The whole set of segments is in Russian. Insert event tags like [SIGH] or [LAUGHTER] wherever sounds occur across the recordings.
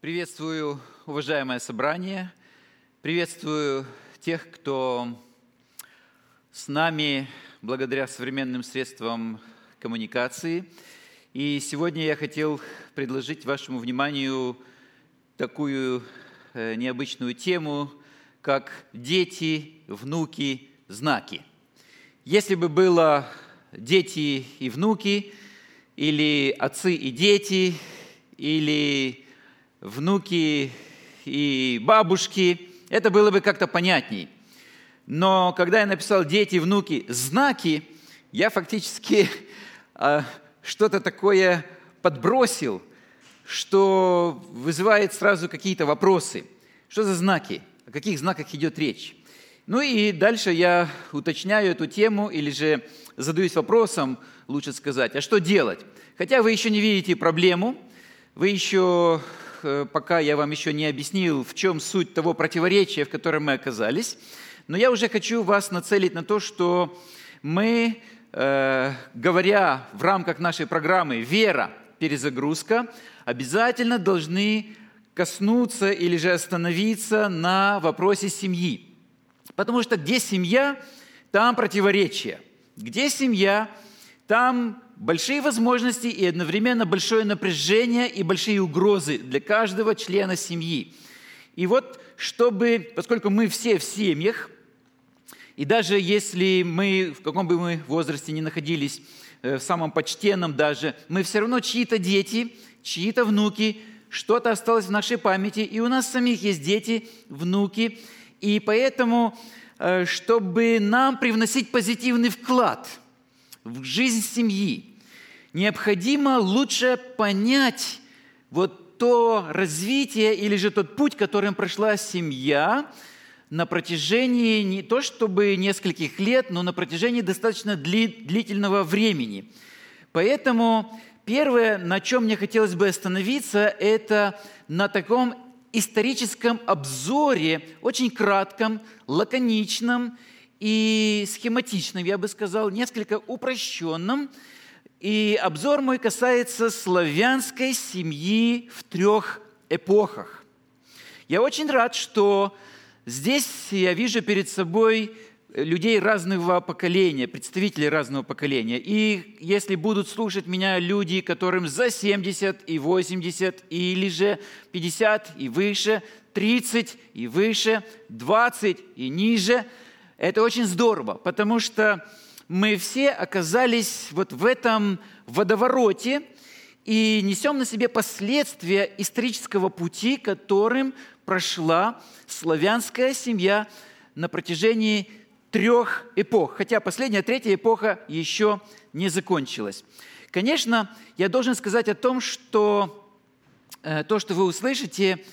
Приветствую уважаемое собрание, приветствую тех, кто с нами благодаря современным средствам коммуникации. И сегодня я хотел предложить вашему вниманию такую э, необычную тему, как дети, внуки, знаки. Если бы было дети и внуки, или отцы и дети, или внуки и бабушки, это было бы как-то понятней. Но когда я написал «дети, внуки, знаки», я фактически э, [LAUGHS] что-то такое подбросил, что вызывает сразу какие-то вопросы. Что за знаки? О каких знаках идет речь? Ну и дальше я уточняю эту тему или же задаюсь вопросом, лучше сказать, а что делать? Хотя вы еще не видите проблему, вы еще Э, пока я вам еще не объяснил, в чем суть того противоречия, в котором мы оказались. Но я уже хочу вас нацелить на то, что мы, э, говоря в рамках нашей программы «Вера. Перезагрузка», обязательно должны коснуться или же остановиться на вопросе семьи. Потому что где семья, там противоречие. Где семья, там большие возможности и одновременно большое напряжение и большие угрозы для каждого члена семьи. И вот, чтобы, поскольку мы все в семьях, и даже если мы, в каком бы мы возрасте ни находились, э, в самом почтенном даже, мы все равно чьи-то дети, чьи-то внуки, что-то осталось в нашей памяти, и у нас самих есть дети, внуки, и поэтому, э, чтобы нам привносить позитивный вклад – в жизнь семьи, необходимо лучше понять вот то развитие или же тот путь, которым прошла семья на протяжении не то чтобы нескольких лет, но на протяжении достаточно длительного времени. Поэтому первое, на чем мне хотелось бы остановиться, это на таком историческом обзоре, очень кратком, лаконичном и схематичным, я бы сказал, несколько упрощенным. И обзор мой касается славянской семьи в трех эпохах. Я очень рад, что здесь я вижу перед собой людей разного поколения, представителей разного поколения. И если будут слушать меня люди, которым за 70 и 80, или же 50 и выше, 30 и выше, 20 и ниже – это очень здорово, потому что мы все оказались вот в этом водовороте и несем на себе последствия исторического пути, которым прошла славянская семья на протяжении трех эпох, хотя последняя, третья эпоха еще не закончилась. Конечно, я должен сказать о том, что э, то, что вы услышите,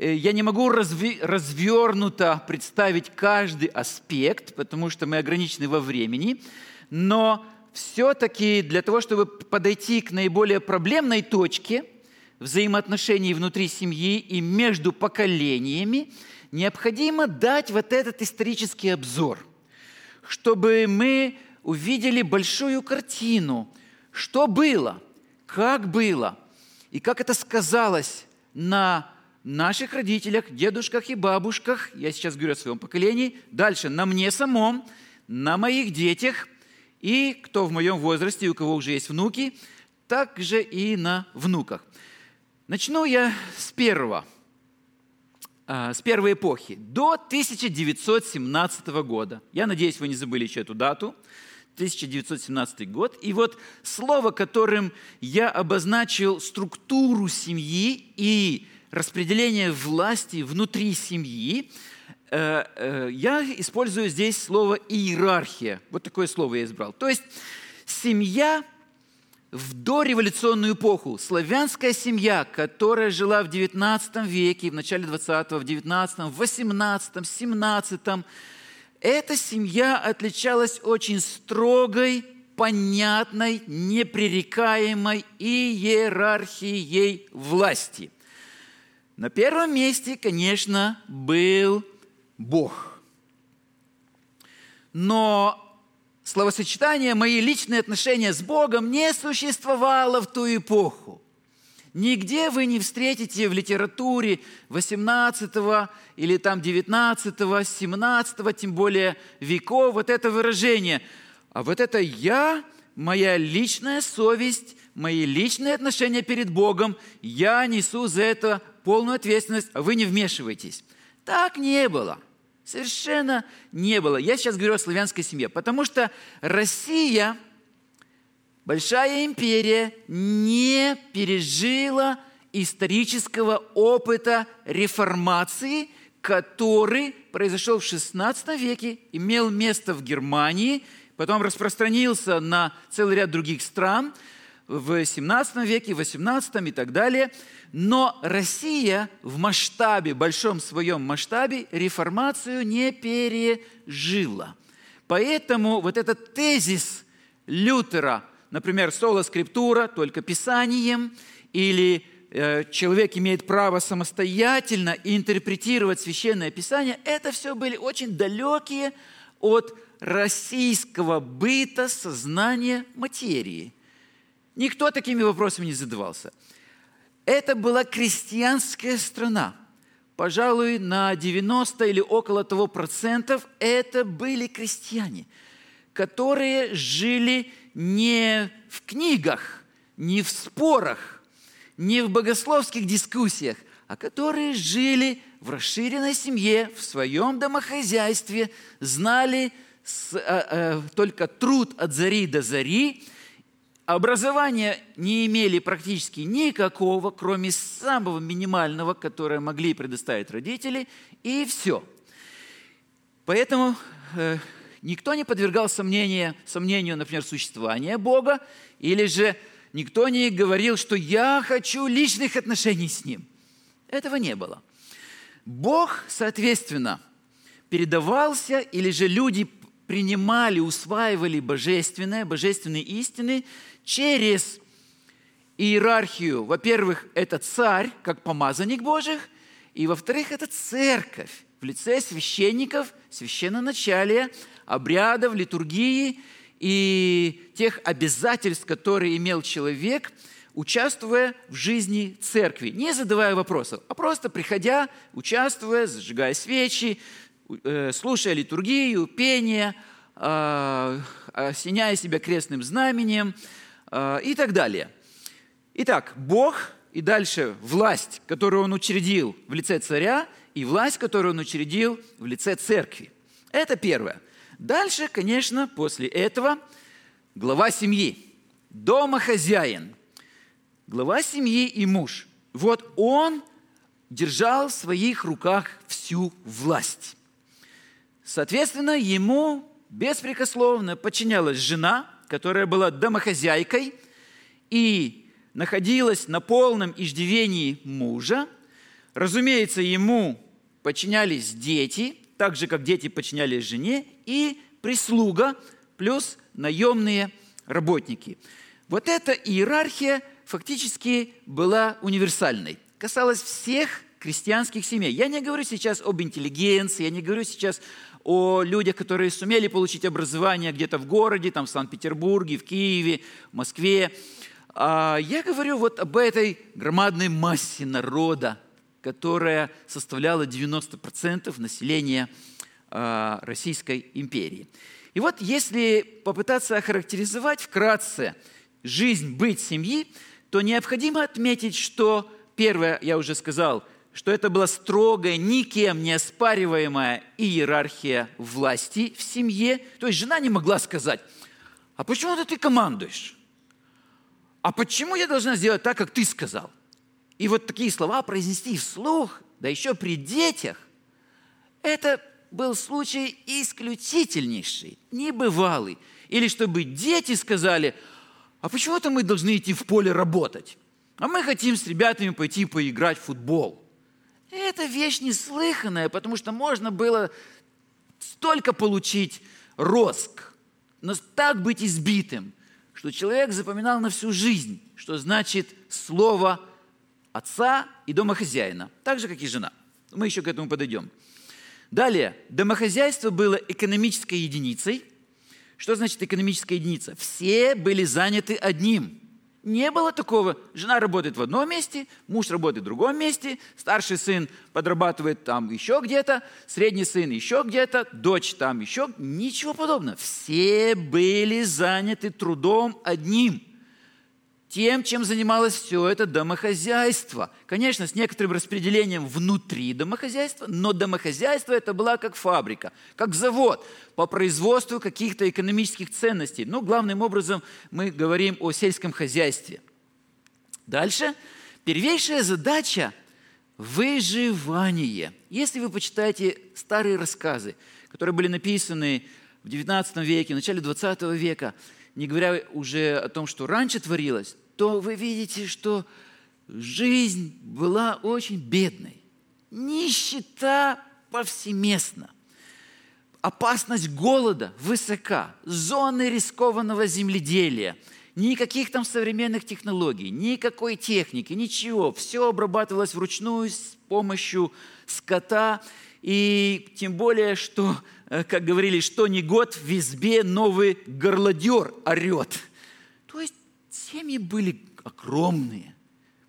я не могу разви, развернуто представить каждый аспект, потому что мы ограничены во времени, но все-таки для того, чтобы подойти к наиболее проблемной точке взаимоотношений внутри семьи и между поколениями, необходимо дать вот этот исторический обзор, чтобы мы увидели большую картину, что было, как было, и как это сказалось на наших родителях, дедушках и бабушках, я сейчас говорю о своем поколении, дальше на мне самом, на моих детях и кто в моем возрасте, у кого уже есть внуки, также и на внуках. Начну я с первого, а, с первой эпохи, до 1917 года. Я надеюсь, вы не забыли еще эту дату. 1917 год. И вот слово, которым я обозначил структуру семьи и распределение власти внутри семьи, э, э, я использую здесь слово иерархия. Вот такое слово я избрал. То есть семья в дореволюционную эпоху, славянская семья, которая жила в XIX веке, в начале XX, в XIX, в XVIII, XVII, эта семья отличалась очень строгой, понятной, непререкаемой иерархией власти – на первом месте, конечно, был Бог. Но словосочетание «мои личные отношения с Богом» не существовало в ту эпоху. Нигде вы не встретите в литературе 18 или там 19, 17, тем более веков вот это выражение. А вот это «я», моя личная совесть, мои личные отношения перед Богом, я несу за это полную ответственность, а вы не вмешивайтесь. Так не было. Совершенно не было. Я сейчас говорю о славянской семье, потому что Россия – Большая империя не пережила исторического опыта реформации, который произошел в XVI веке, имел место в Германии, потом распространился на целый ряд других стран в XVII веке, XVIII и так далее. Но Россия в масштабе, большом своем масштабе, реформацию не пережила. Поэтому вот этот тезис Лютера – например, соло скриптура, только писанием, или э, человек имеет право самостоятельно интерпретировать священное писание, это все были очень далекие от российского быта, сознания, материи. Никто такими вопросами не задавался. Это была крестьянская страна. Пожалуй, на 90 или около того процентов это были крестьяне, которые жили не в книгах, не в спорах, не в богословских дискуссиях, а которые жили в расширенной семье, в своем домохозяйстве, знали с, а, а, только труд от зари до зари, образования не имели практически никакого, кроме самого минимального, которое могли предоставить родители, и все. Поэтому э, никто не подвергал сомнению, сомнению, например, существования Бога, или же никто не говорил, что я хочу личных отношений с Ним. Этого не было. Бог, соответственно, передавался, или же люди принимали, усваивали божественное, божественные истины через иерархию. Во-первых, это царь, как помазанник Божих, и во-вторых, это церковь в лице священников, священноначалия, обрядов, литургии и тех обязательств, которые имел человек, участвуя в жизни церкви, не задавая вопросов, а просто приходя, участвуя, зажигая свечи, э, слушая литургию, пение, а, осеняя себя крестным знаменем и так далее. Итак, Бог и дальше власть, которую Он учредил в лице царя, и власть, которую Он учредил в лице церкви. Это первое. Дальше, конечно, после этого глава семьи, домохозяин, глава семьи и муж. Вот он держал в своих руках всю власть. Соответственно, ему беспрекословно подчинялась жена, которая была домохозяйкой и находилась на полном иждивении мужа. Разумеется, ему подчинялись дети, так же, как дети подчинялись жене, и прислуга, плюс наемные работники. Вот эта иерархия фактически была универсальной, касалась всех крестьянских семей. Я не говорю сейчас об интеллигенции, я не говорю сейчас о людях, которые сумели получить образование где-то в городе, там в Санкт-Петербурге, в Киеве, в Москве. А я говорю вот об этой громадной массе народа, которая составляла 90% населения а, Российской империи. И вот если попытаться охарактеризовать вкратце жизнь быть семьи, то необходимо отметить, что первое, я уже сказал, что это была строгая, никем не оспариваемая иерархия власти в семье. То есть жена не могла сказать, а почему ты командуешь? А почему я должна сделать так, как ты сказал? И вот такие слова произнести вслух, да еще при детях, это был случай исключительнейший, небывалый. Или чтобы дети сказали, а почему-то мы должны идти в поле работать, а мы хотим с ребятами пойти поиграть в футбол. Это вещь неслыханная, потому что можно было столько получить роск, но так быть избитым, что человек запоминал на всю жизнь, что значит слово отца и домохозяина, так же, как и жена. Мы еще к этому подойдем. Далее, домохозяйство было экономической единицей. Что значит экономическая единица? Все были заняты одним. Не было такого. Жена работает в одном месте, муж работает в другом месте, старший сын подрабатывает там еще где-то, средний сын еще где-то, дочь там еще. Ничего подобного. Все были заняты трудом одним – тем, чем занималось все это домохозяйство. Конечно, с некоторым распределением внутри домохозяйства, но домохозяйство это была как фабрика, как завод по производству каких-то экономических ценностей. Но главным образом мы говорим о сельском хозяйстве. Дальше. Первейшая задача – выживание. Если вы почитаете старые рассказы, которые были написаны в XIX веке, в начале XX века, не говоря уже о том, что раньше творилось, то вы видите, что жизнь была очень бедной. Нищета повсеместно. Опасность голода высока. Зоны рискованного земледелия. Никаких там современных технологий, никакой техники, ничего. Все обрабатывалось вручную с помощью скота. И тем более, что, э, как говорили, что не год, в избе новый горлодер орет – Семьи были огромные.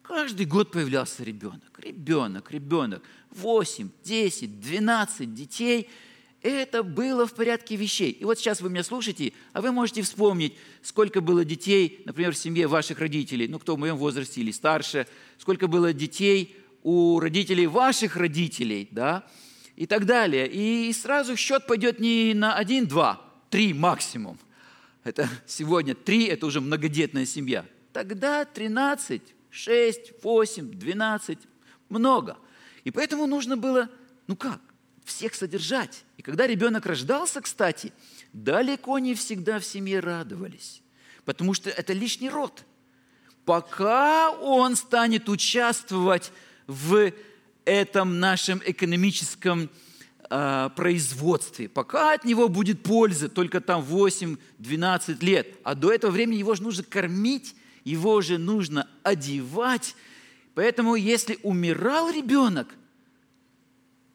Каждый год появлялся ребенок, ребенок, ребенок. 8, 10, 12 детей. Это было в порядке вещей. И вот сейчас вы меня слушаете, а вы можете вспомнить, сколько было детей, например, в семье ваших родителей, ну, кто в моем возрасте или старше, сколько было детей у родителей ваших родителей, да, и так далее. И сразу счет пойдет не на один, два, три максимум – это сегодня три, это уже многодетная семья. Тогда 13, 6, 8, 12, много. И поэтому нужно было, ну как, всех содержать. И когда ребенок рождался, кстати, далеко не всегда в семье радовались, потому что это лишний род. Пока он станет участвовать в этом нашем экономическом э, производстве. Пока от него будет польза, только там 8-12 лет. А до этого времени его же нужно кормить, его же нужно одевать. Поэтому если умирал ребенок,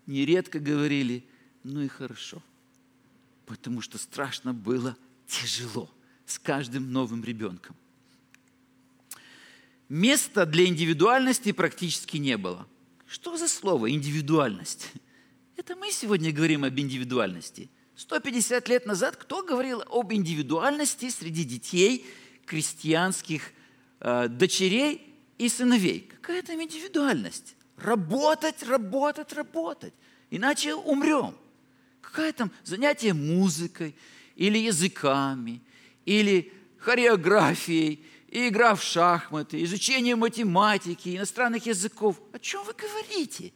нередко говорили, ну и хорошо. Потому что страшно было тяжело с каждым новым ребенком. Места для индивидуальности практически не было. Что за слово индивидуальность? Это мы сегодня говорим об индивидуальности. 150 лет назад кто говорил об индивидуальности среди детей крестьянских э, дочерей и сыновей? Какая там индивидуальность? Работать, работать, работать. Иначе умрем. Какая там занятие музыкой или языками, или хореографией, и игра в шахматы, изучение математики, иностранных языков. О чем вы говорите?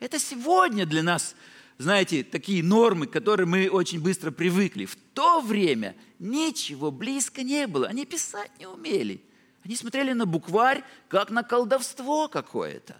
Это сегодня для нас, знаете, такие нормы, к которым мы очень быстро привыкли. В то время ничего близко не было. Они писать не умели. Они смотрели на букварь, как на колдовство какое-то.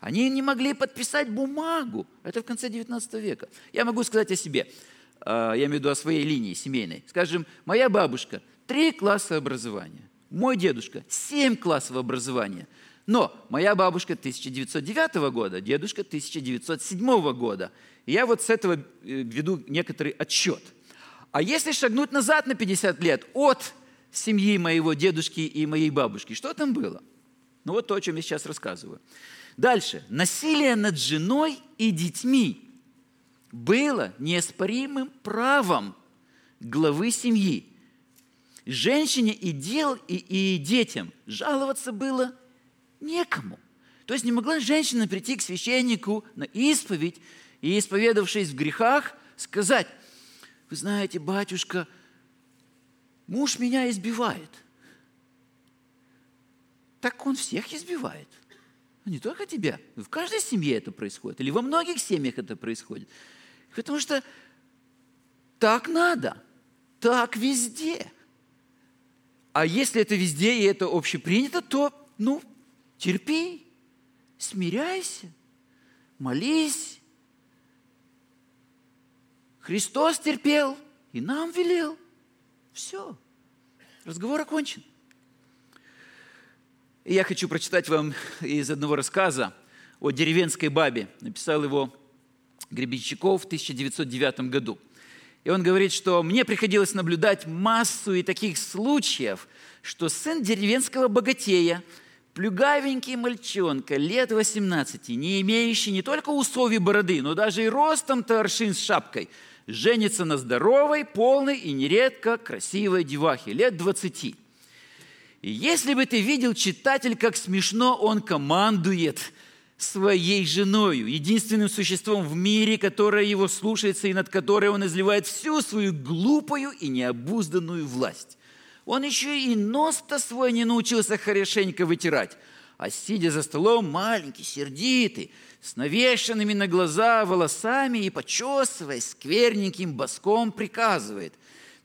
Они не могли подписать бумагу. Это в конце 19 века. Я могу сказать о себе. А, я имею в виду о своей линии семейной. Скажем, моя бабушка – три класса образования. Мой дедушка – семь классов образования – но моя бабушка 1909 года, дедушка 1907 года. И я вот с этого э, веду некоторый отчет. А если шагнуть назад на 50 лет от семьи моего дедушки и моей бабушки, что там было? Ну вот то, о чем я сейчас рассказываю. Дальше. Насилие над женой и детьми было неоспоримым правом главы семьи. Женщине и, дел, и, и детям жаловаться было некому. То есть не могла женщина прийти к священнику на исповедь и, исповедавшись в грехах, сказать, вы знаете, батюшка, муж меня избивает. Так он всех избивает. Не только тебя. В каждой семье это происходит. Или во многих семьях это происходит. Потому что так надо. Так везде. А если это везде и это общепринято, то, ну, Терпи, смиряйся, молись. Христос терпел и нам велел. Все. Разговор окончен. И я хочу прочитать вам из одного рассказа о деревенской бабе. Написал его Гребенщиков в 1909 году. И он говорит, что мне приходилось наблюдать массу и таких случаев, что сын деревенского богатея, плюгавенький мальчонка, лет 18, не имеющий не только усов и бороды, но даже и ростом-то аршин с шапкой, женится на здоровой, полной и нередко красивой девахе, лет 20. И если бы ты видел, читатель, как смешно он командует – своей женою, единственным существом в мире, которое его слушается и над которой он изливает всю свою глупую и необузданную власть. Он еще и нос-то свой не научился хорошенько вытирать, а сидя за столом маленький, сердитый, с навешенными на глаза волосами и почесываясь скверненьким боском приказывает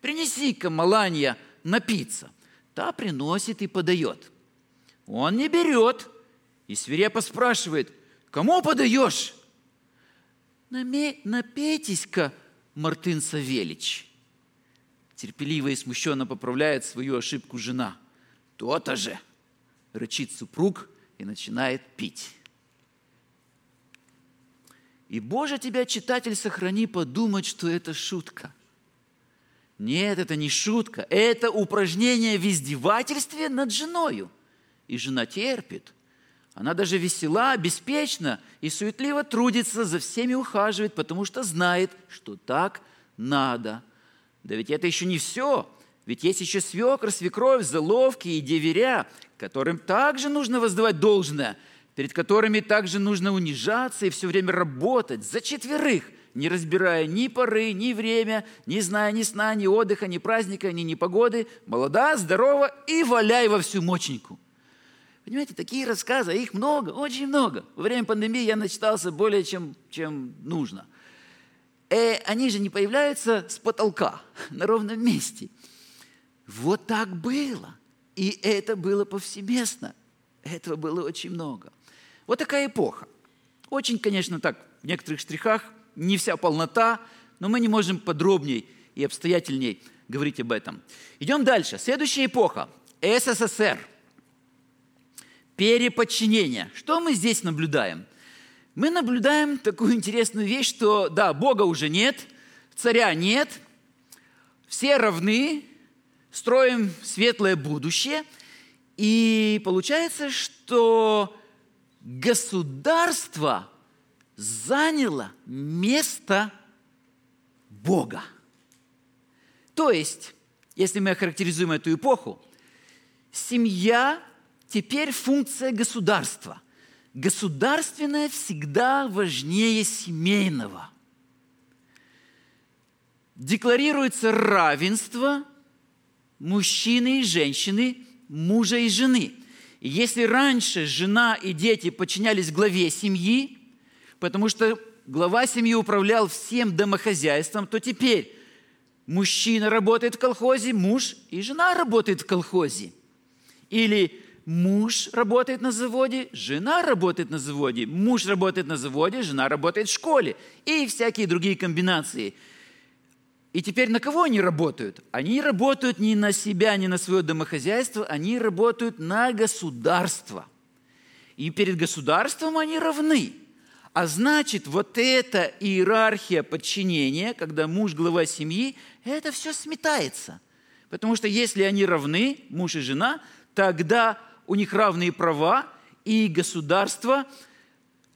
«Принеси-ка, Маланья, напиться». Та приносит и подает. Он не берет – и свирепо спрашивает, кому подаешь? Напейтесь-ка, Мартын Савельич. Терпеливо и смущенно поправляет свою ошибку жена. То-то же, рычит супруг и начинает пить. И, Боже, тебя, читатель, сохрани подумать, что это шутка. Нет, это не шутка, это упражнение в издевательстве над женою. И жена терпит – она даже весела, беспечна и суетливо трудится, за всеми ухаживает, потому что знает, что так надо. Да ведь это еще не все. Ведь есть еще свекр, свекровь, заловки и деверя, которым также нужно воздавать должное, перед которыми также нужно унижаться и все время работать за четверых, не разбирая ни поры, ни время, не зная ни сна, ни отдыха, ни праздника, ни непогоды, молода, здорова и валяй во всю моченьку. Понимаете, такие рассказы, а их много, очень много. Во время пандемии я начитался более, чем, чем нужно. Э, они же не появляются с потолка, [LAUGHS] на ровном месте. Вот так было. И это было повсеместно. Этого было очень много. Вот такая эпоха. Очень, конечно, так, в некоторых штрихах, не вся полнота, но мы не можем подробнее и обстоятельней говорить об этом. Идем дальше. Следующая эпоха – СССР – переподчинение. Что мы здесь наблюдаем? Мы наблюдаем такую интересную вещь, что да, Бога уже нет, царя нет, все равны, строим светлое будущее, и получается, что государство заняло место Бога. То есть, если мы охарактеризуем эту эпоху, семья Теперь функция государства. Государственное всегда важнее семейного. Декларируется равенство мужчины и женщины, мужа и жены. И если раньше жена и дети подчинялись главе семьи, потому что глава семьи управлял всем домохозяйством, то теперь мужчина работает в колхозе, муж и жена работают в колхозе. Или муж работает на заводе, жена работает на заводе, муж работает на заводе, жена работает в школе и всякие другие комбинации. И теперь на кого они работают? Они работают не на себя, не на свое домохозяйство, они работают на государство. И перед государством они равны. А значит, вот эта иерархия подчинения, когда муж глава семьи, это все сметается. Потому что если они равны, муж и жена, тогда у них равные права, и государство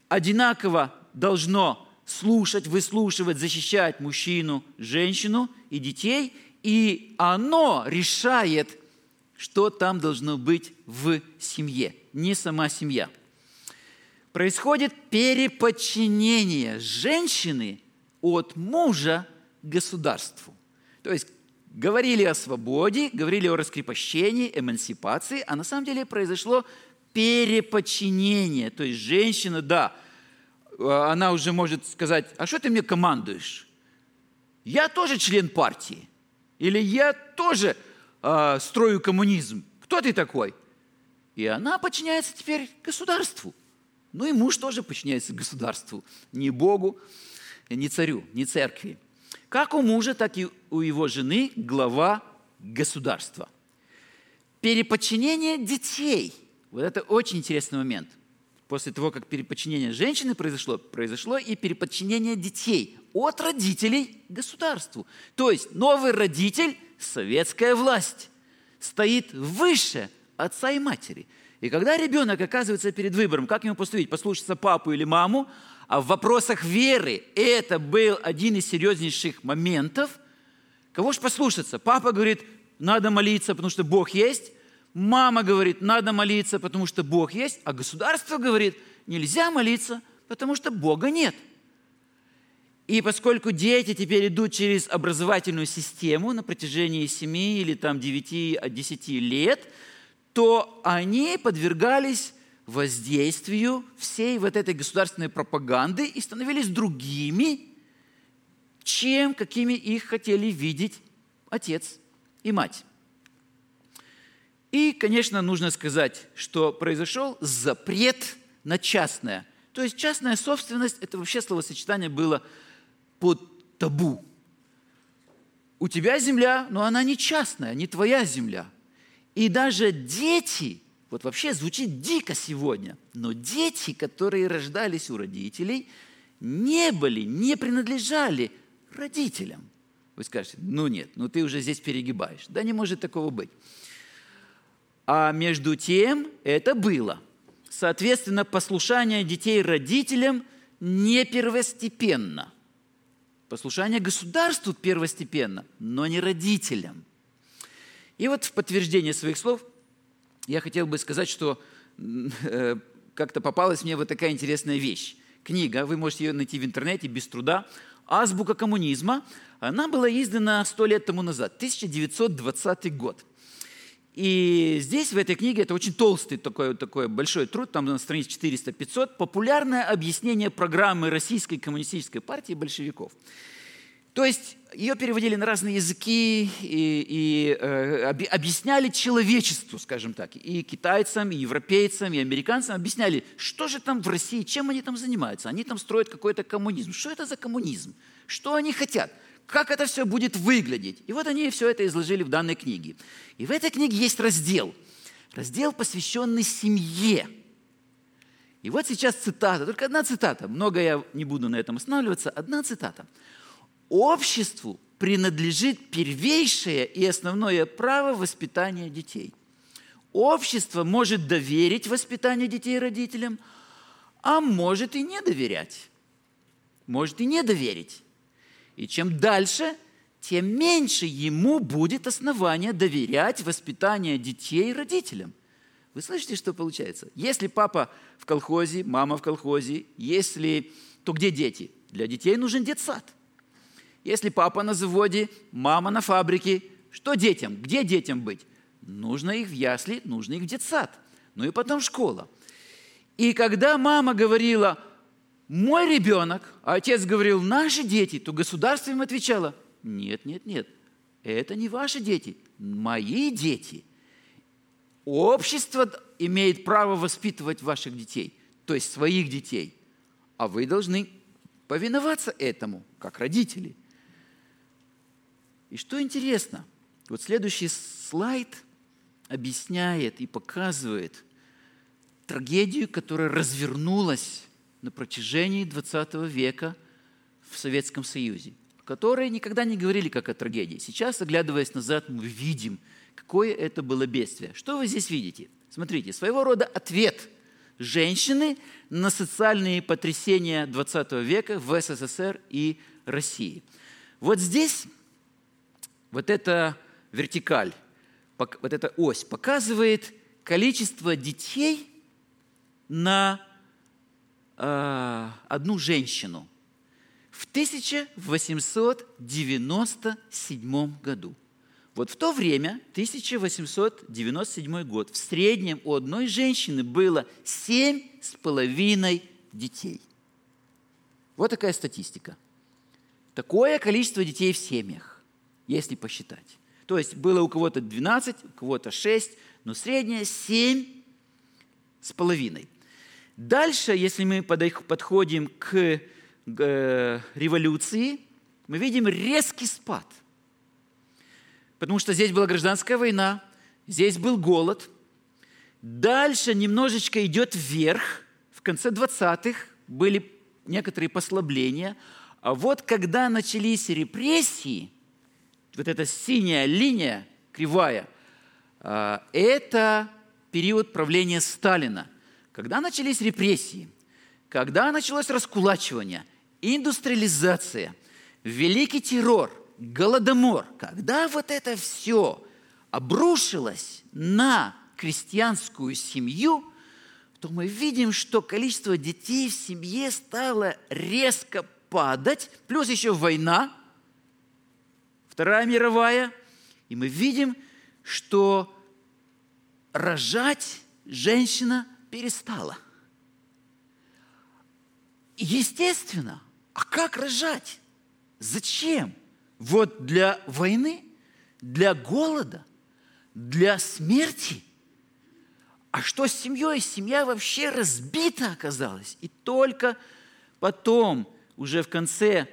одинаково должно слушать, выслушивать, защищать мужчину, женщину и детей, и оно решает, что там должно быть в семье, не сама семья. Происходит переподчинение женщины от мужа государству. То есть говорили о свободе, говорили о раскрепощении, эмансипации, а на самом деле произошло переподчинение. То есть женщина, да, она уже может сказать, а что ты мне командуешь? Я тоже член партии. Или я тоже э, строю коммунизм. Кто ты такой? И она подчиняется теперь государству. Ну и муж тоже подчиняется государству. Не Богу, не царю, не церкви. Как у мужа, так и у его жены глава государства. Переподчинение детей. Вот это очень интересный момент. После того, как переподчинение женщины произошло, произошло и переподчинение детей от родителей государству. То есть новый родитель – советская власть. стоит выше отца и матери. И когда ребенок оказывается перед выбором, как ему поступить, послушаться папу или маму, а в вопросах веры это был один из серьезнейших моментов, кого же послушаться? Папа говорит, надо молиться, потому что Бог есть. Мама говорит, надо молиться, потому что Бог есть. А государство говорит, нельзя молиться, потому что Бога нет. И поскольку дети теперь идут через образовательную систему на протяжении 7 или там 9, 10 лет, то они подвергались воздействию всей вот этой государственной пропаганды и становились другими, чем какими их хотели видеть отец и мать. И, конечно, нужно сказать, что произошел запрет на частное. То есть частная собственность, это вообще словосочетание было под табу. У тебя земля, но она не частная, не твоя земля. И даже дети, вот вообще звучит дико сегодня, но дети, которые рождались у родителей, не были, не принадлежали родителям. Вы скажете, ну нет, ну ты уже здесь перегибаешь. Да не может такого быть. А между тем это было. Соответственно, послушание детей родителям не первостепенно – Послушание государству первостепенно, но не родителям. И вот в подтверждение своих слов я хотел бы сказать, что [LAUGHS] э, как-то попалась мне вот такая интересная вещь. Книга, вы можете ее найти в интернете без труда, «Азбука коммунизма». Она была издана сто лет тому назад, 1920 год. И здесь, в этой книге, это очень толстый такой, такой большой труд, там на странице 400-500, популярное объяснение программы Российской коммунистической партии большевиков. То есть ее переводили на разные языки и, и э, объясняли человечеству, скажем так, и китайцам, и европейцам, и американцам объясняли, что же там в России, чем они там занимаются. Они там строят какой-то коммунизм. Что это за коммунизм? Что они хотят? как это все будет выглядеть. И вот они все это изложили в данной книге. И в этой книге есть раздел. Раздел, посвященный семье. И вот сейчас цитата, только одна цитата. Много я не буду на этом останавливаться. Одна цитата. «Обществу принадлежит первейшее и основное право воспитания детей. Общество может доверить воспитание детей родителям, а может и не доверять. Может и не доверить. И чем дальше, тем меньше ему будет основания доверять воспитание детей родителям. Вы слышите, что получается? Если папа в колхозе, мама в колхозе, если, то где дети? Для детей нужен детсад. Если папа на заводе, мама на фабрике, что детям? Где детям быть? Нужно их в ясли, нужно их в детсад. Ну и потом школа. И когда мама говорила, мой ребенок, а отец говорил, наши дети, то государство им отвечало, нет, нет, нет, это не ваши дети, мои дети. Общество имеет право воспитывать ваших детей, то есть своих детей, а вы должны повиноваться этому, как родители. И что интересно, вот следующий слайд объясняет и показывает трагедию, которая развернулась на протяжении 20 века в Советском Союзе, которые никогда не говорили как о трагедии. Сейчас, оглядываясь назад, мы видим, какое это было бедствие. Что вы здесь видите? Смотрите, своего рода ответ женщины на социальные потрясения 20 века в СССР и России. Вот здесь вот эта вертикаль, вот эта ось показывает количество детей на э, одну женщину в 1897 году. Вот в то время, 1897 год, в среднем у одной женщины было семь с половиной детей. Вот такая статистика. Такое количество детей в семьях, если посчитать. То есть было у кого-то 12, у кого-то 6, но среднее 7 с половиной. Дальше, если мы подходим к революции, мы видим резкий спад. Потому что здесь была гражданская война, здесь был голод. Дальше немножечко идет вверх. В конце 20-х были некоторые послабления. А вот когда начались репрессии, вот эта синяя линия, кривая, А, это период правления Сталина, когда начались репрессии, когда началось раскулачивание, индустриализация, великий террор, голодомор, когда вот это все обрушилось на крестьянскую семью, то мы видим, что количество детей в семье стало резко падать, плюс еще война, Вторая мировая, и мы видим, что рожать женщина перестала. Естественно, а как рожать? Зачем? Вот для войны, для голода, для смерти. А что с семьей? Семья вообще разбита оказалась. И только потом, уже в конце,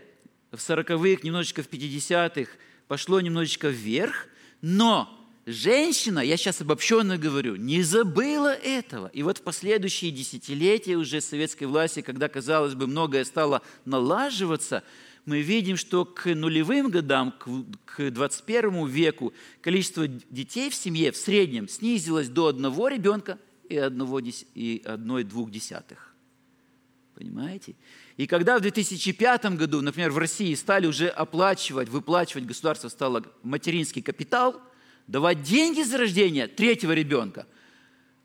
в сороковых, немножечко в 50-х, пошло немножечко вверх, но женщина, я сейчас обобщенно говорю, не забыла этого. И вот в последующие десятилетия уже советской власти, когда, казалось бы, многое стало налаживаться, мы видим, что к нулевым годам, к 21 веку количество детей в семье в среднем снизилось до одного ребенка и одной-двух десятых. Понимаете? И когда в 2005 году, например, в России стали уже оплачивать, выплачивать, государство стало материнский капитал, давать деньги за рождение третьего ребенка,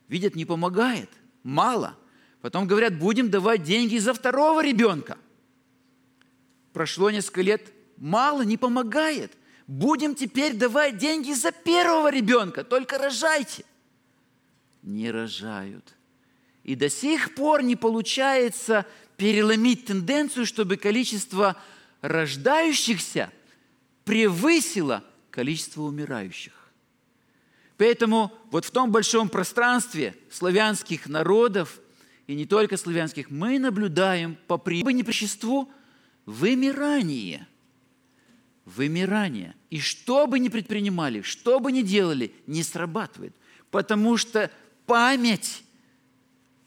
видят, не помогает, мало. Потом говорят, будем давать деньги за второго ребенка. Прошло несколько лет, мало, не помогает. Будем теперь давать деньги за первого ребенка, только рожайте. Не рожают. И до сих пор не получается переломить тенденцию, чтобы количество рождающихся превысило количество умирающих. Поэтому вот в том большом пространстве славянских народов, и не только славянских, мы наблюдаем по прибыни причеству вымирание. Вымирание. И что бы ни предпринимали, что бы ни делали, не срабатывает. Потому что память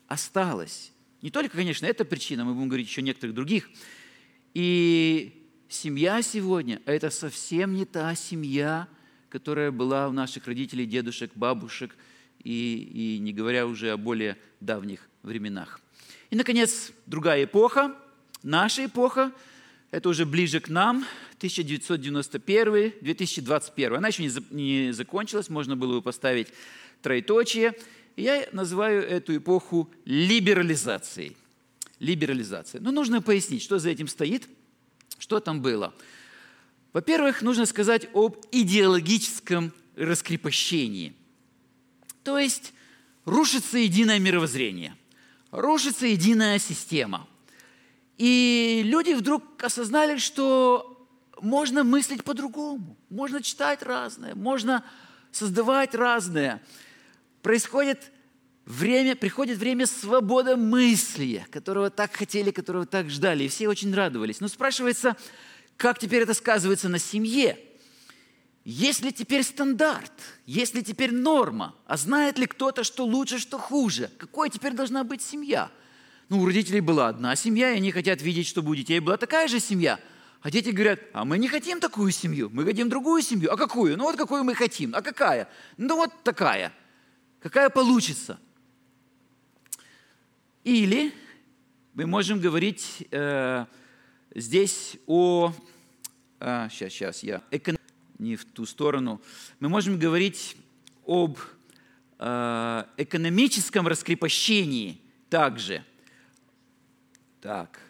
осталась. Не только, конечно, эта причина, мы будем говорить еще о некоторых других. И семья сегодня – это совсем не та семья, которая была у наших родителей, дедушек, бабушек, и, и не говоря уже о более давних временах. И, наконец, другая эпоха, наша эпоха, это уже ближе к нам, 1991-2021. Она еще не закончилась, можно было бы поставить троеточие – я называю эту эпоху либерализацией. Либерализация. Но нужно пояснить, что за этим стоит, что там было. Во-первых, нужно сказать об идеологическом раскрепощении. То есть рушится единое мировоззрение, рушится единая система. И люди вдруг осознали, что можно мыслить по-другому, можно читать разное, можно создавать разное – происходит время, приходит время свободомыслия, которого так хотели, которого так ждали, и все очень радовались. Но спрашивается, как теперь это сказывается на семье? Есть ли теперь стандарт? Есть ли теперь норма? А знает ли кто-то, что лучше, что хуже? Какой теперь должна быть семья? Ну, у родителей была одна семья, и они хотят видеть, чтобы у детей была такая же семья. А дети говорят, а мы не хотим такую семью, мы хотим другую семью. А какую? Ну вот какую мы хотим. А какая? Ну вот такая – какая получится. Или мы можем говорить э, здесь о... А, сейчас, сейчас, я... Экон... Не в ту сторону. Мы можем говорить об э, экономическом раскрепощении также. Так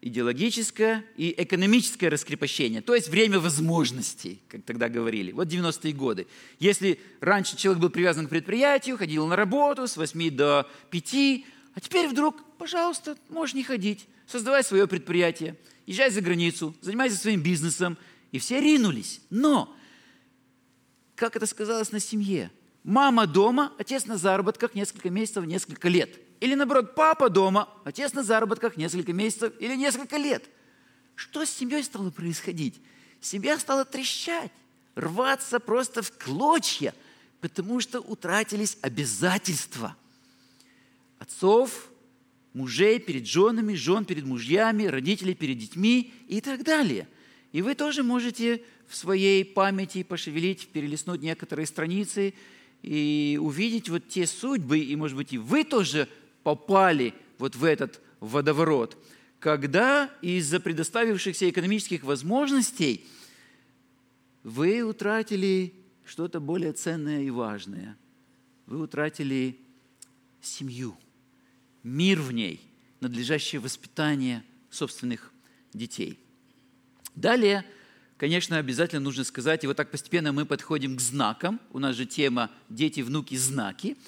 идеологическое и экономическое раскрепощение, то есть время возможностей, как тогда говорили. Вот 90-е годы. Если раньше человек был привязан к предприятию, ходил на работу с 8 до 5, а теперь вдруг, пожалуйста, можешь не ходить, создавай свое предприятие, езжай за границу, занимайся своим бизнесом. И все ринулись. Но, как это сказалось на семье? Мама дома, отец на заработках несколько месяцев, несколько лет – или наоборот, папа дома, отец на заработках несколько месяцев или несколько лет. Что с семьей стало происходить? Семья стала трещать, рваться просто в клочья, потому что утратились обязательства. Отцов, мужей перед женами, жен перед мужьями, родителей перед детьми и так далее. И вы тоже можете в своей памяти пошевелить, перелистнуть некоторые страницы и увидеть вот те судьбы, и, может быть, и вы тоже попали вот в этот водоворот, когда из-за предоставившихся экономических возможностей вы утратили что-то более ценное и важное. Вы утратили семью, мир в ней, надлежащее воспитание собственных детей. Далее, конечно, обязательно нужно сказать, и вот так постепенно мы подходим к знакам. У нас же тема «Дети, внуки, знаки».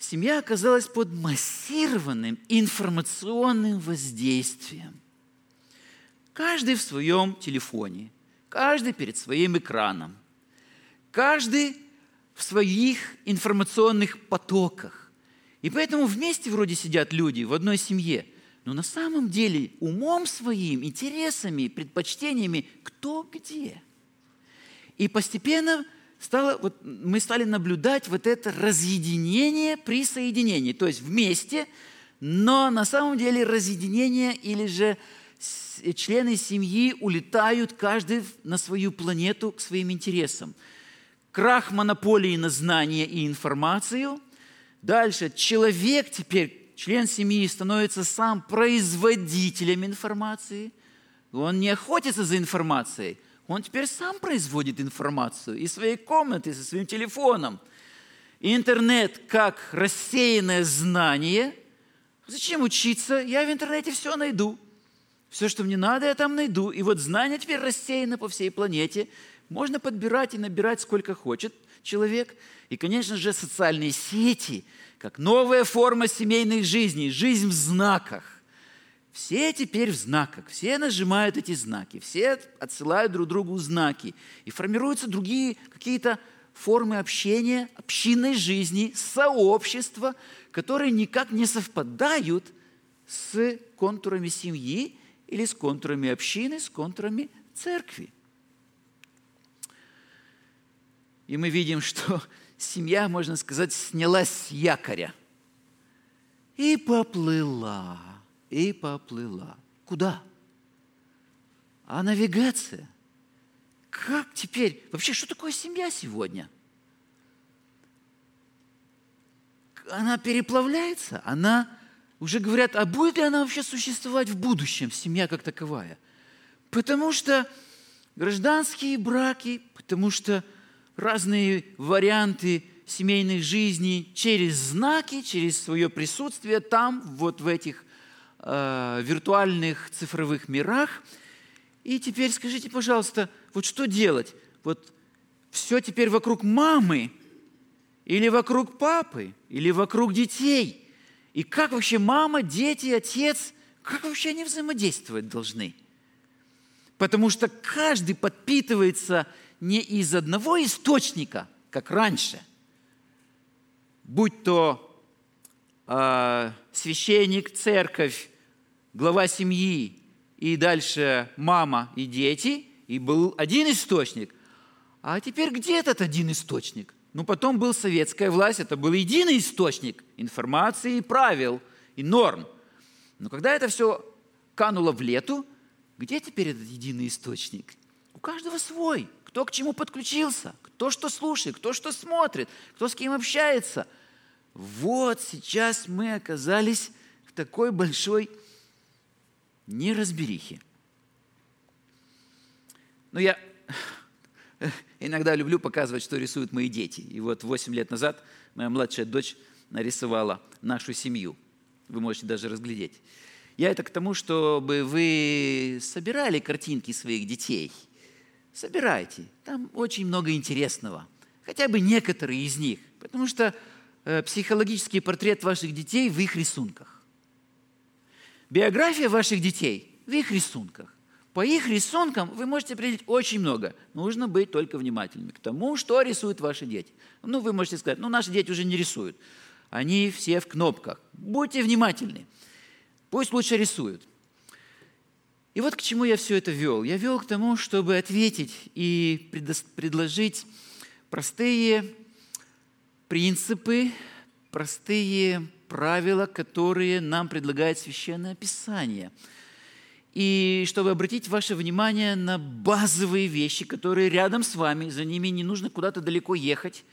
Семья оказалась под массированным информационным воздействием. Каждый в своем телефоне, каждый перед своим экраном, каждый в своих информационных потоках. И поэтому вместе вроде сидят люди в одной семье, но на самом деле умом своим, интересами, предпочтениями кто где. И постепенно стало, вот мы стали наблюдать вот это разъединение при соединении, то есть вместе, но на самом деле разъединение или же члены семьи улетают каждый на свою планету к своим интересам – крах монополии на знание и информацию. Дальше человек теперь, член семьи, становится сам производителем информации. Он не охотится за информацией, он теперь сам производит информацию из своей комнаты, со своим телефоном. Интернет как рассеянное знание. Зачем учиться? Я в интернете все найду. Все, что мне надо, я там найду. И вот знание теперь рассеяно по всей планете. Можно подбирать и набирать сколько хочет человек. И, конечно же, социальные сети, как новая форма семейной жизни, жизнь в знаках. Все теперь в знаках, все нажимают эти знаки, все отсылают друг другу знаки. И формируются другие какие-то формы общения, общинной жизни, сообщества, которые никак не совпадают с контурами семьи или с контурами общины, с контурами церкви. И мы видим, что [LAUGHS] семья, можно сказать, снялась с якоря. И поплыла, и поплыла. Куда? А навигация? Как теперь? Вообще, что такое семья сегодня? Она переплавляется, она, уже говорят, а будет ли она вообще существовать в будущем, семья как таковая? Потому что гражданские браки, потому что разные варианты семейной жизни через знаки, через свое присутствие там, вот в этих э, виртуальных цифровых мирах. И теперь скажите, пожалуйста, вот что делать? Вот все теперь вокруг мамы, или вокруг папы, или вокруг детей. И как вообще мама, дети, отец, как вообще они взаимодействовать должны? Потому что каждый подпитывается не из одного источника, как раньше, будь то священник, церковь, глава семьи и дальше мама и дети, и был один источник. А теперь где этот один источник? Ну, потом был советская власть, это был единый источник информации и правил, и норм. Но когда это все кануло в лету, где теперь этот единый источник? У каждого свой – кто к чему подключился, кто что слушает, кто что смотрит, кто с кем общается. Вот сейчас мы оказались в такой большой неразберихе. Но я [LAUGHS] иногда люблю показывать, что рисуют мои дети. И вот 8 лет назад моя младшая дочь нарисовала нашу семью. Вы можете даже разглядеть. Я это к тому, чтобы вы собирали картинки своих детей – собирайте. Там очень много интересного. Хотя бы некоторые из них. Потому что психологический портрет ваших детей в их рисунках. Биография ваших детей в их рисунках. По их рисункам вы можете определить очень много. Нужно быть только внимательными к тому, что рисуют ваши дети. Ну, вы можете сказать, ну, наши дети уже не рисуют. Они все в кнопках. Будьте внимательны. Пусть лучше рисуют. И вот к чему я все это вел. Я вел к тому, чтобы ответить и предложить простые принципы, простые правила, которые нам предлагает Священное Писание. и чтобы обратить ваше внимание на базовые вещи, которые рядом с вами, за ними не нужно куда-то далеко ехать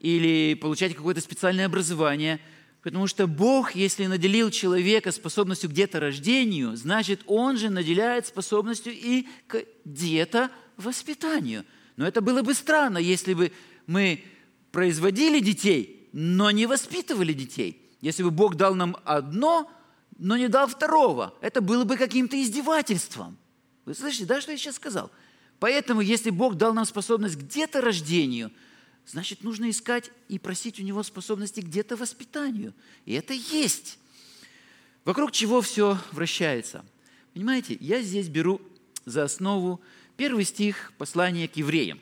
или получать какое-то специальное образование, потому что Бог, если наделил человека способностью к деторождению, значит, Он же наделяет способностью и к детовоспитанию. Но это было бы странно, если бы мы производили детей, но не воспитывали детей. Если бы Бог дал нам одно – но не дал второго. Это было бы каким-то издевательством. Вы слышите, да, что я сейчас сказал? Поэтому, если Бог дал нам способность где-то рождению, значит, нужно искать и просить у Него способности где-то воспитанию. И это есть. Вокруг чего все вращается. Понимаете, я здесь беру за основу первый стих послания к евреям.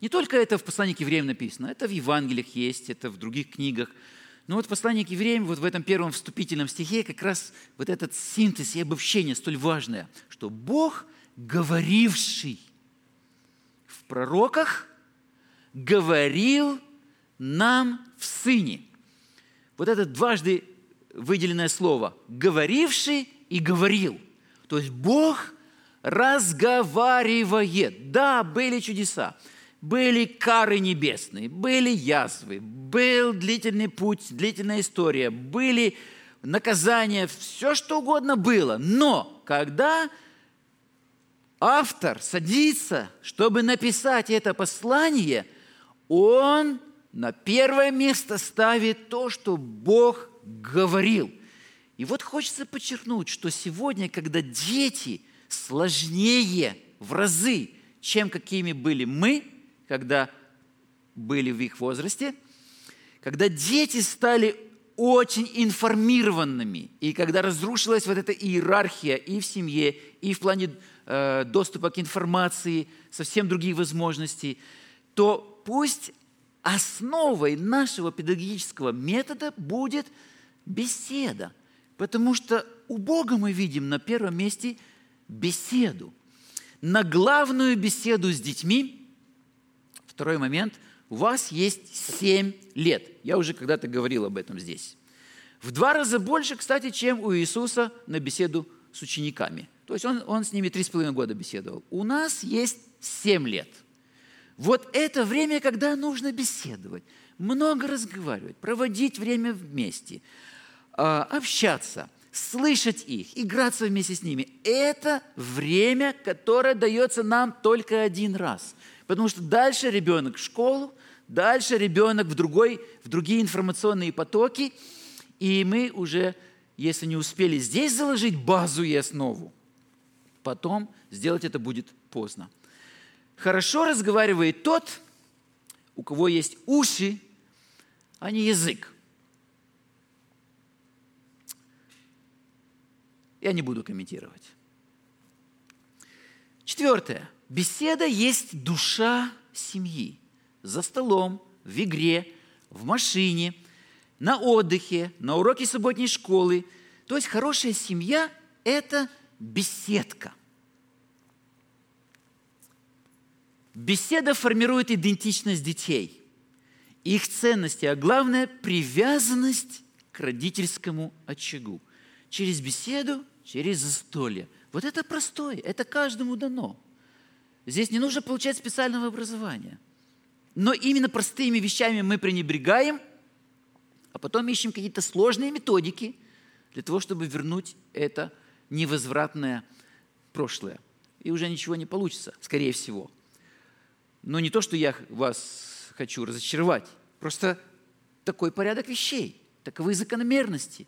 Не только это в послании к евреям написано, это в Евангелиях есть, это в других книгах – но вот послание к евреям, вот в этом первом вступительном стихе как раз вот этот синтез и обобщение столь важное, что Бог, говоривший в пророках, говорил нам в Сыне. Вот это дважды выделенное слово «говоривший» и «говорил». То есть Бог разговаривает. Да, были чудеса были кары небесные, были язвы, был длительный путь, длительная история, были наказания, все что угодно было. Но когда автор садится, чтобы написать это послание, он на первое место ставит то, что Бог говорил. И вот хочется подчеркнуть, что сегодня, когда дети сложнее в разы, чем какими были мы – когда были в их возрасте, когда дети стали очень информированными, и когда разрушилась вот эта иерархия и в семье, и в плане э, доступа к информации, совсем других возможностей, то пусть основой нашего педагогического метода будет беседа. Потому что у Бога мы видим на первом месте беседу. На главную беседу с детьми Второй момент. У вас есть 7 лет. Я уже когда-то говорил об этом здесь. В два раза больше, кстати, чем у Иисуса на беседу с учениками. То есть он, он с ними три с половиной года беседовал. У нас есть 7 лет. Вот это время, когда нужно беседовать, много разговаривать, проводить время вместе, а, общаться, слышать их, играться вместе с ними. Это время, которое дается нам только один раз – Потому что дальше ребенок в школу, дальше ребенок в, другой, в другие информационные потоки, и мы уже, если не успели здесь заложить базу и основу, потом сделать это будет поздно. Хорошо разговаривает тот, у кого есть уши, а не язык. Я не буду комментировать. Четвертое. Беседа есть душа семьи. За столом, в игре, в машине, на отдыхе, на уроке субботней школы. То есть хорошая семья – это беседка. Беседа формирует идентичность детей, их ценности, а главное – привязанность к родительскому очагу. Через беседу, через застолье. Вот это простое, это каждому дано – Здесь не нужно получать специального образования. Но именно простыми вещами мы пренебрегаем, а потом ищем какие-то сложные методики для того, чтобы вернуть это невозвратное прошлое. И уже ничего не получится, скорее всего. Но не то, что я вас хочу разочаровать, просто такой порядок вещей, таковы закономерности.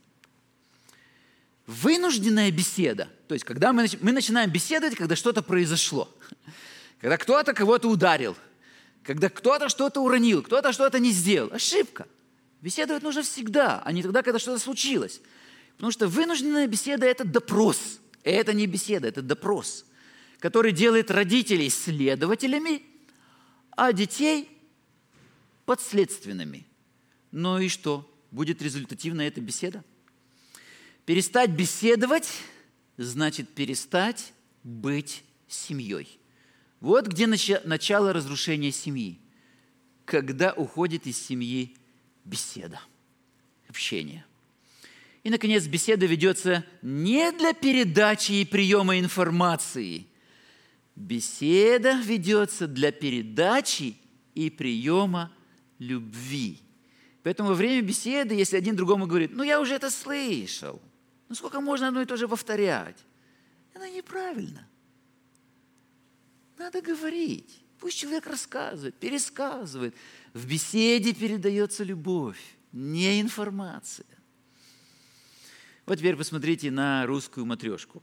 Вынужденная беседа, то есть когда мы, мы начинаем беседовать, когда что-то произошло [LAUGHS] – когда кто-то кого-то ударил, когда кто-то что-то уронил, кто-то что-то не сделал. Ошибка. Беседовать нужно всегда, а не тогда, когда что-то случилось. Потому что вынужденная беседа – это допрос. Это не беседа, это допрос, который делает родителей следователями, а детей – подследственными. Ну и что? Будет результативна эта беседа? Перестать беседовать – значит перестать быть семьей. Вот где начало разрушения семьи. Когда уходит из семьи беседа, общение. И, наконец, беседа ведется не для передачи и приема информации. Беседа ведется для передачи и приема любви. Поэтому во время беседы, если один другому говорит, ну я уже это слышал, ну сколько можно одно и то же повторять? Это неправильно. Надо говорить. Пусть человек рассказывает, пересказывает. В беседе передается любовь, не информация. Вот теперь посмотрите на русскую матрешку.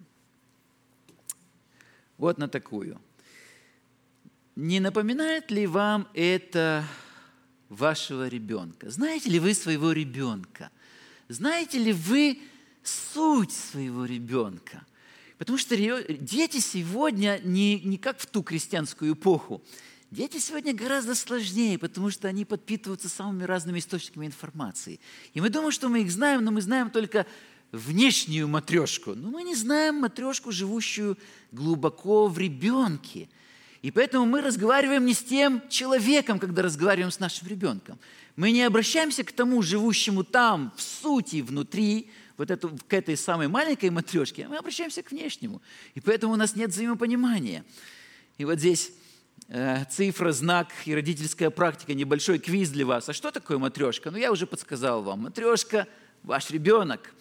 Вот на такую. Не напоминает ли вам это вашего ребенка? Знаете ли вы своего ребенка? Знаете ли вы суть своего ребенка? Потому что дети сегодня не, не как в ту крестьянскую эпоху. Дети сегодня гораздо сложнее, потому что они подпитываются самыми разными источниками информации. И мы думаем, что мы их знаем, но мы знаем только внешнюю матрешку. Но мы не знаем матрешку, живущую глубоко в ребенке. И поэтому мы разговариваем не с тем человеком, когда разговариваем с нашим ребенком. Мы не обращаемся к тому живущему там, в сути, внутри, вот эту, к этой самой маленькой матрешке, мы обращаемся к внешнему. И поэтому у нас нет взаимопонимания. И вот здесь э, цифра, знак и родительская практика, небольшой квиз для вас. А что такое матрешка? Ну, я уже подсказал вам. Матрешка – ваш ребенок.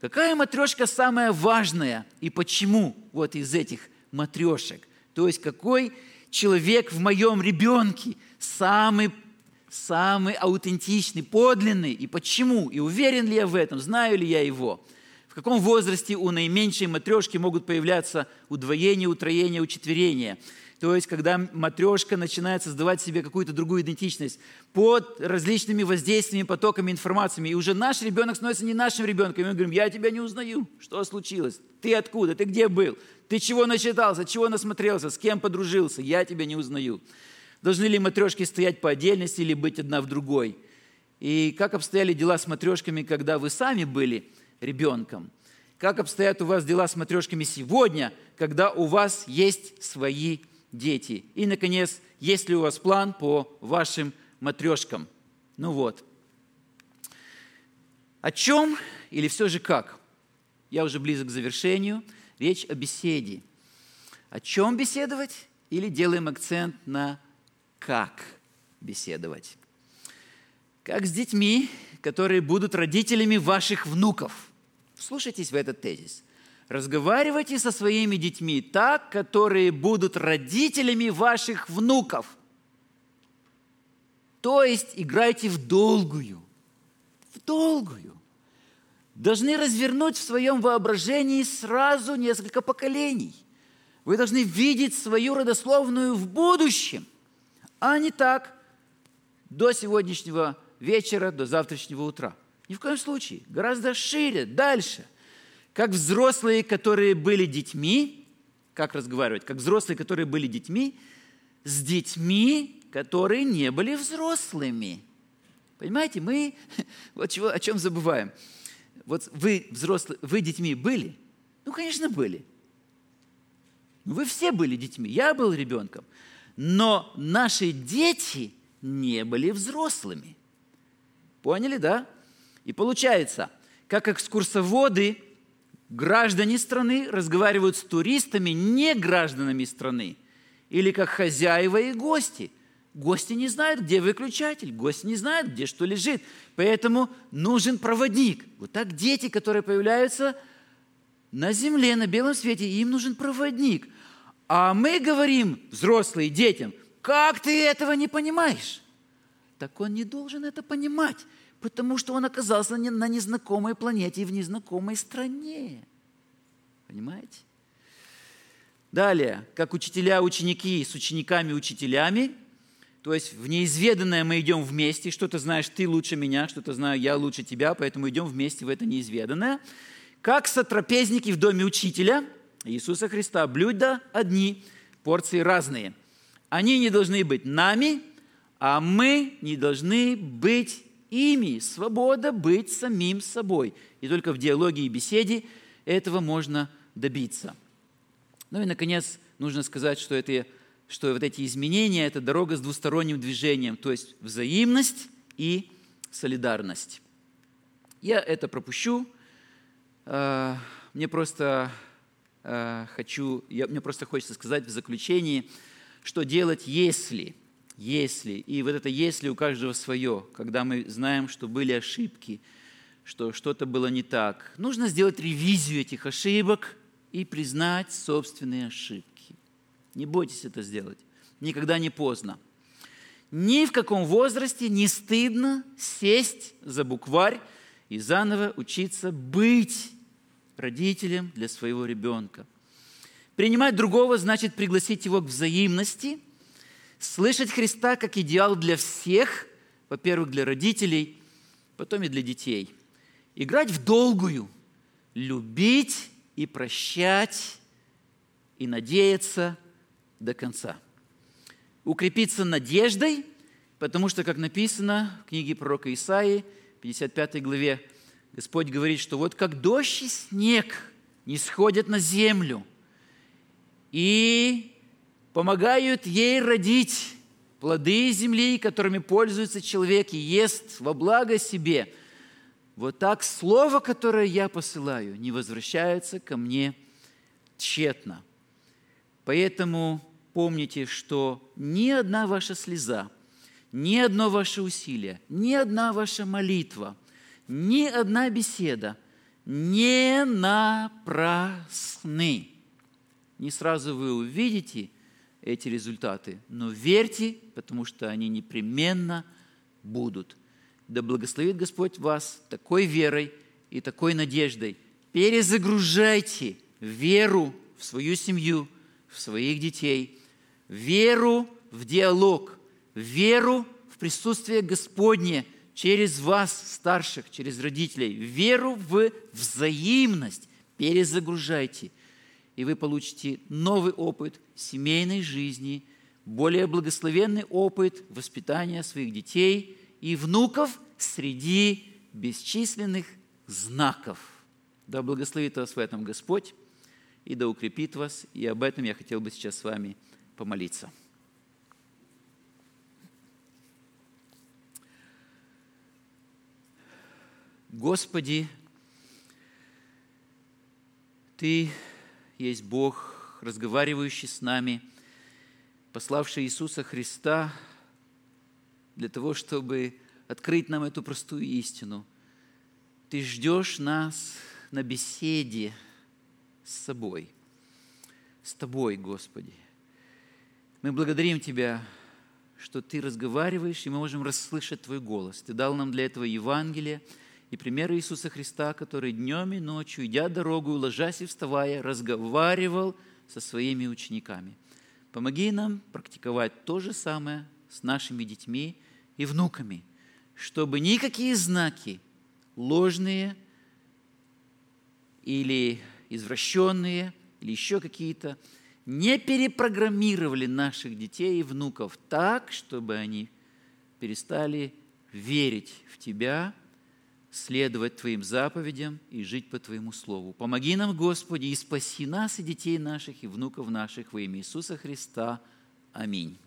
Какая матрешка самая важная и почему вот из этих матрешек? То есть какой человек в моем ребенке самый самый аутентичный, подлинный, и почему, и уверен ли я в этом, знаю ли я его. В каком возрасте у наименьшей матрешки могут появляться удвоение, утроение, учетверение. То есть, когда матрешка начинает создавать себе какую-то другую идентичность под различными воздействиями, потоками информациями. И уже наш ребенок становится не нашим ребенком. И мы говорим, я тебя не узнаю. Что случилось? Ты откуда? Ты где был? Ты чего начитался? Чего насмотрелся? С кем подружился? Я тебя не узнаю. Должны ли матрешки стоять по отдельности или быть одна в другой? И как обстояли дела с матрешками, когда вы сами были ребенком? Как обстоят у вас дела с матрешками сегодня, когда у вас есть свои дети? И, наконец, есть ли у вас план по вашим матрешкам? Ну вот. О чем или все же как? Я уже близок к завершению. Речь о беседе. О чем беседовать? Или делаем акцент на как беседовать. Как с детьми, которые будут родителями ваших внуков. Слушайтесь в этот тезис. Разговаривайте со своими детьми так, которые будут родителями ваших внуков. То есть играйте в долгую. В долгую. Должны развернуть в своем воображении сразу несколько поколений. Вы должны видеть свою родословную в будущем – а не так до сегодняшнего вечера, до завтрашнего утра. Ни в коем случае. Гораздо шире, дальше. Как взрослые, которые были детьми, как разговаривать, как взрослые, которые были детьми, с детьми, которые не были взрослыми. Понимаете, мы [LAUGHS] вот чего, о чем забываем. Вот вы взрослые, вы детьми были? Ну, конечно, были. Вы все были детьми. Я был ребенком но наши дети не были взрослыми. Поняли, да? И получается, как экскурсоводы, граждане страны разговаривают с туристами, не гражданами страны, или как хозяева и гости. Гости не знают, где выключатель, гости не знают, где что лежит. Поэтому нужен проводник. Вот так дети, которые появляются на земле, на белом свете, им нужен проводник – а мы говорим, взрослые, детям, как ты этого не понимаешь? Так он не должен это понимать, потому что он оказался на незнакомой планете и в незнакомой стране. Понимаете? Далее, как учителя ученики с учениками учителями, то есть в неизведанное мы идем вместе, что-то знаешь ты лучше меня, что-то знаю я лучше тебя, поэтому идем вместе в это неизведанное. Как сотрапезники в доме учителя – Иисуса Христа. Блюда одни, порции разные. Они не должны быть нами, а мы не должны быть ими. Свобода быть самим собой. И только в диалоге и беседе этого можно добиться. Ну и, наконец, нужно сказать, что, это, что вот эти изменения – это дорога с двусторонним движением, то есть взаимность и солидарность. Я это пропущу, э, мне просто хочу, я, мне просто хочется сказать в заключении, что делать, если, если, и вот это если у каждого свое, когда мы знаем, что были ошибки, что что-то было не так. Нужно сделать ревизию этих ошибок и признать собственные ошибки. Не бойтесь это сделать. Никогда не поздно. Ни в каком возрасте не стыдно сесть за букварь и заново учиться быть родителем для своего ребенка. Принимать другого значит пригласить его к взаимности, слышать Христа как идеал для всех, во-первых, для родителей, потом и для детей. Играть в долгую, любить и прощать, и надеяться до конца. Укрепиться надеждой, потому что, как написано в книге пророка Исаии, 55 главе, Господь говорит, что вот как дождь и снег не сходят на землю и помогают ей родить плоды земли, которыми пользуется человек и ест во благо себе, вот так слово, которое я посылаю, не возвращается ко мне тщетно. Поэтому помните, что ни одна ваша слеза, ни одно ваше усилие, ни одна ваша молитва – ни одна беседа не напрасны. Не сразу вы увидите эти результаты, но верьте, потому что они непременно будут. Да благословит Господь вас такой верой и такой надеждой. Перезагружайте веру в свою семью, в своих детей, веру в диалог, веру в присутствие Господне – через вас, старших, через родителей, веру в взаимность перезагружайте, и вы получите новый опыт семейной жизни, более благословенный опыт воспитания своих детей и внуков среди бесчисленных знаков. Да благословит вас в этом Господь и да укрепит вас. И об этом я хотел бы сейчас с вами помолиться. Господи, Ты есть Бог, разговаривающий с нами, пославший Иисуса Христа для того, чтобы открыть нам эту простую истину. Ты ждешь нас на беседе с собой, с Тобой, Господи. Мы благодарим Тебя, что Ты разговариваешь, и мы можем расслышать Твой голос. Ты дал нам для этого Евангелие – и пример Иисуса Христа, который днем и ночью, идя дорогу, ложась и вставая, разговаривал со своими учениками. Помоги нам практиковать то же самое с нашими детьми и внуками, чтобы никакие знаки, ложные или извращенные, или еще какие-то, не перепрограммировали наших детей и внуков так, чтобы они перестали верить в Тебя – следовать Твоим заповедям и жить по Твоему Слову. Помоги нам, Господи, и спаси нас и детей наших, и внуков наших во имя Иисуса Христа. Аминь.